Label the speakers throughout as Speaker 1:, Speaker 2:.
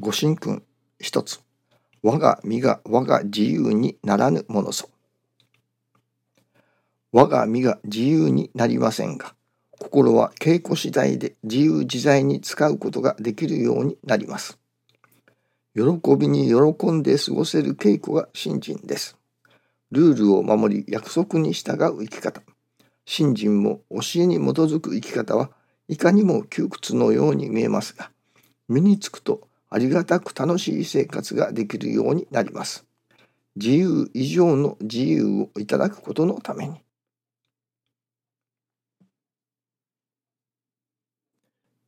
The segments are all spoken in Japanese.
Speaker 1: ご神君一つ。我が身が我が自由にならぬものぞ。我が身が自由になりませんが、心は稽古次第で自由自在に使うことができるようになります。喜びに喜んで過ごせる稽古が信心です。ルールを守り約束に従う生き方。信心も教えに基づく生き方はいかにも窮屈のように見えますが、身につくとありがたく楽しい生活ができるようになります。自由以上の自由をいただくことのために。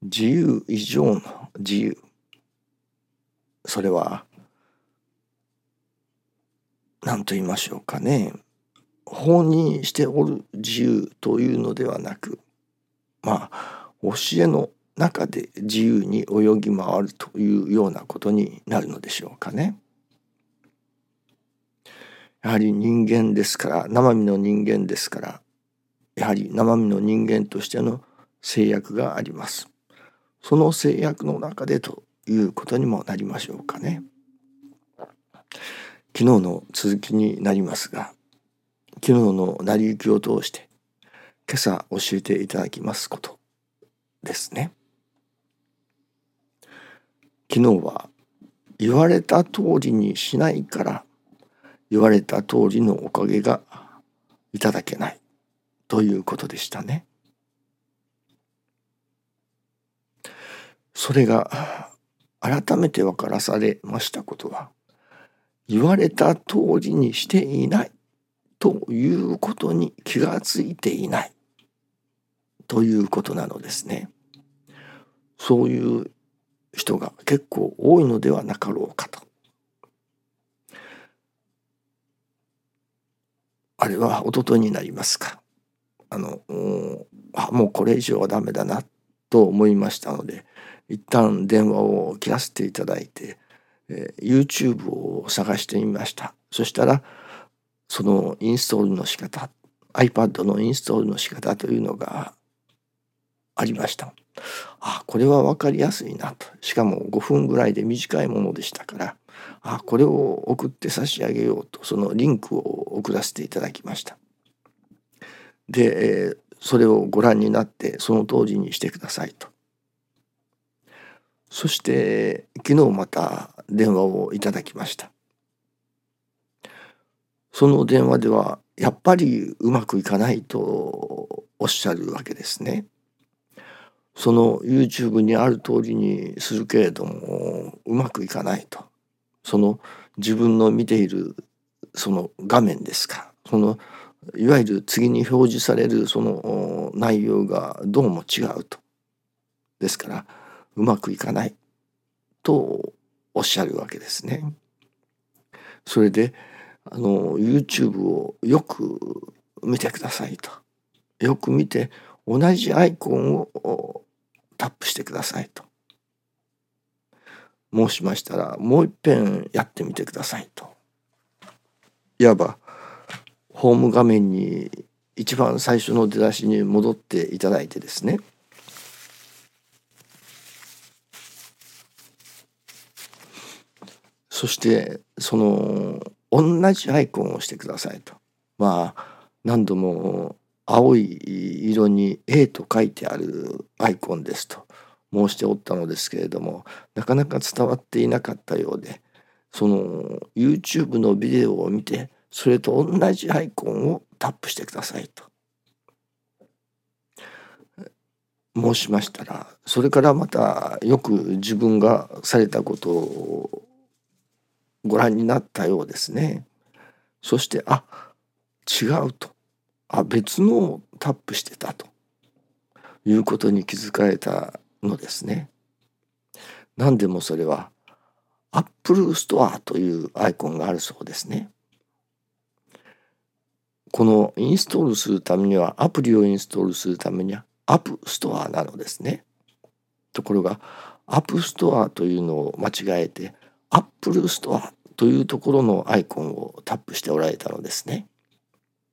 Speaker 1: 自由以上の自由。それは何と言いましょうかね法にしておる自由というのではなくまあ教えの中で自由に泳ぎ回るというようなことになるのでしょうかね。やはり人間ですから生身の人間ですからやはり生身の人間としての制約があります。その制約の中でということにもなりましょうかね。昨日の続きになりますが昨日の成り行きを通して今朝教えていただきますことですね。昨日は言われた通りにしないから言われた通りのおかげがいただけないということでしたね。それが改めて分からされましたことは言われた通りにしていないということに気がついていないということなのですね。そういう人が結構多いのではなかろうかと。あれは一昨日になりますか。あのもうこれ以上はダメだなと思いましたので一旦電話を切らせていただいてえー、YouTube を探してみましたそしたらそのインストールの仕方 iPad のインストールの仕方というのがありましたあこれは分かりやすいなと。しかも5分ぐらいで短いものでしたからあこれを送って差し上げようとそのリンクを送らせていただきました。で、それをご覧になってその通りにしてくださいと。そして昨日また電話をいただきました。その電話ではやっぱりうまくいかないとおっしゃるわけですね。その YouTube にある通りにするけれどもうまくいかないとその自分の見ているその画面ですかそのいわゆる次に表示されるその内容がどうも違うとですからうまくいかないとおっしゃるわけですね。それであの YouTube をよく見てくださいと。よく見て同じアイコンをタップしてくださいと。申しましたらもう一遍やってみてくださいと。いわばホーム画面に一番最初の出だしに戻っていただいてですねそしてその同じアイコンをしてくださいとまあ何度も青い色に A と書いてあるアイコンですと申しておったのですけれどもなかなか伝わっていなかったようでその YouTube のビデオを見てそれと同じアイコンをタップしてくださいと申しましたらそれからまたよく自分がされたことをご覧になったようですね。そしてあ違うとあ別のをタップしてたということに気づかれたのですね。何でもそれは Apple Store というアイコンがあるそうですね。このインストールするためにはアプリをインストールするためには App Store なのですね。ところが App Store というのを間違えて Apple Store というところのアイコンをタップしておられたのですね。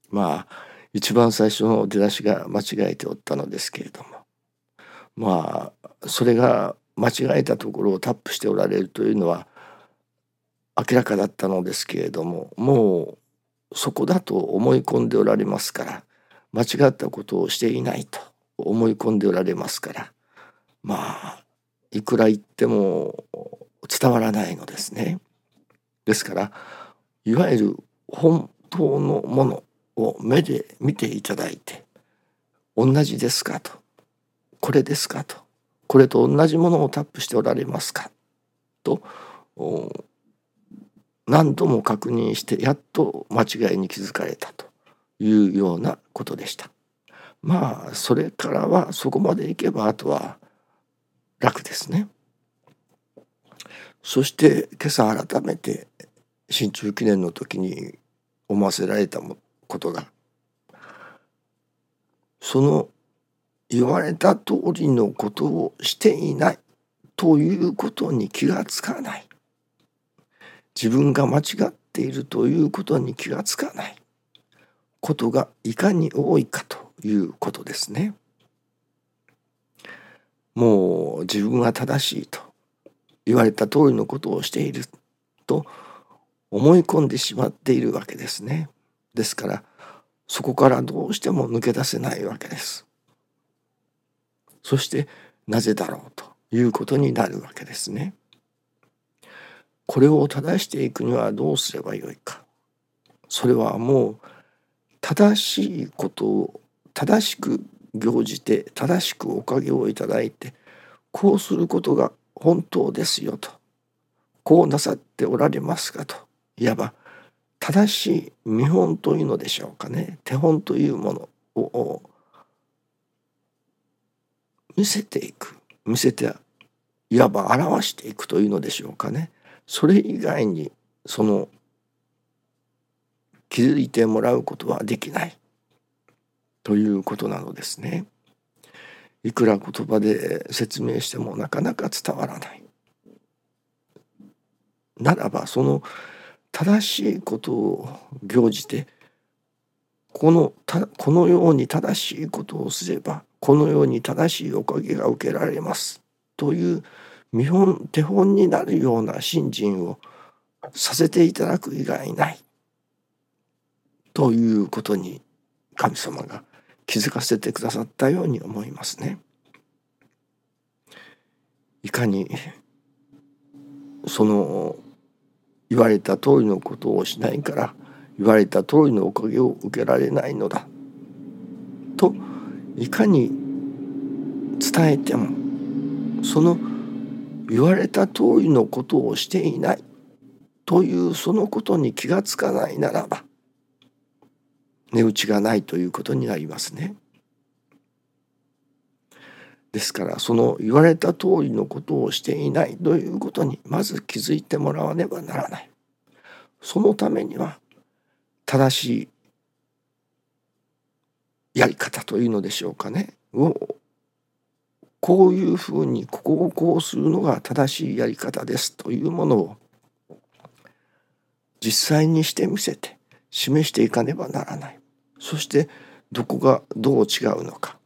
Speaker 1: まあ一番最初の出だしが間違えておったのですけれどもまあそれが間違えたところをタップしておられるというのは明らかだったのですけれどももうそこだと思い込んでおられますから間違ったことをしていないと思い込んでおられますからまあいくら言っても伝わらないのですね。ですからいわゆる本当のものを目で見ていただいて同じですかとこれですかとこれと同じものをタップしておられますかと何度も確認してやっと間違いに気づかれたというようなことでした。まあそれからはそこまでいけばあとは楽ですね。そして今朝改めて新中記念の時に思わせられたことがその言われた通りのことをしていないということに気がつかない自分が間違っているということに気がつかないことがいかに多いかということですね。もう自分は正しいと言われた通りのことをしていると思い込んでしまっているわけですね。ですからそこからどうしても抜け出せないわけです。そしてなぜだろうということになるわけですね。これを正していくにはどうすればよいか。それはもう正しいことを正しく行じて正しくおかげをいただいてこうすることが本当ですよとこうなさっておられますかといわば正しい見本というのでしょうかね手本というものを見せていく見せていわば表していくというのでしょうかねそれ以外にその気づいてもらうことはできないということなのですね。いくら言葉で説明してもなかなか伝わらない。ならばその正しいことを行じてこのたこのように正しいことをすればこのように正しいおかげが受けられますという見本手本になるような信心をさせていただく以外ないということに神様が気づかせてくださったように思いますね。いかにその言われた通りのことをしないから言われた通りのおかげを受けられないのだといかに伝えてもその言われた通りのことをしていないというそのことに気がつかないならば値打ちがないということになりますね。ですからその言われた通りのことをしていないということにまず気づいてもらわねばならない。そのためには正しいやり方というのでしょうかね。をこういうふうにここをこうするのが正しいやり方ですというものを実際にしてみせて示していかねばならない。そしてどこがどう違うのか。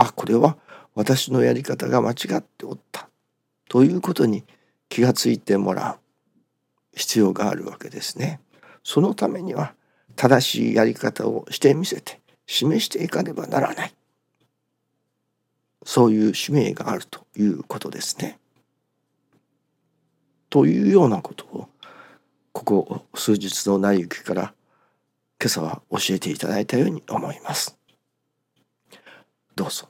Speaker 1: あこれは私のやり方が間違っておったということに気がついてもらう必要があるわけですね。そのためには正しいやり方をしてみせて示していかねばならないそういう使命があるということですね。というようなことをここ数日の成り行きから今朝は教えていただいたように思います。どうぞ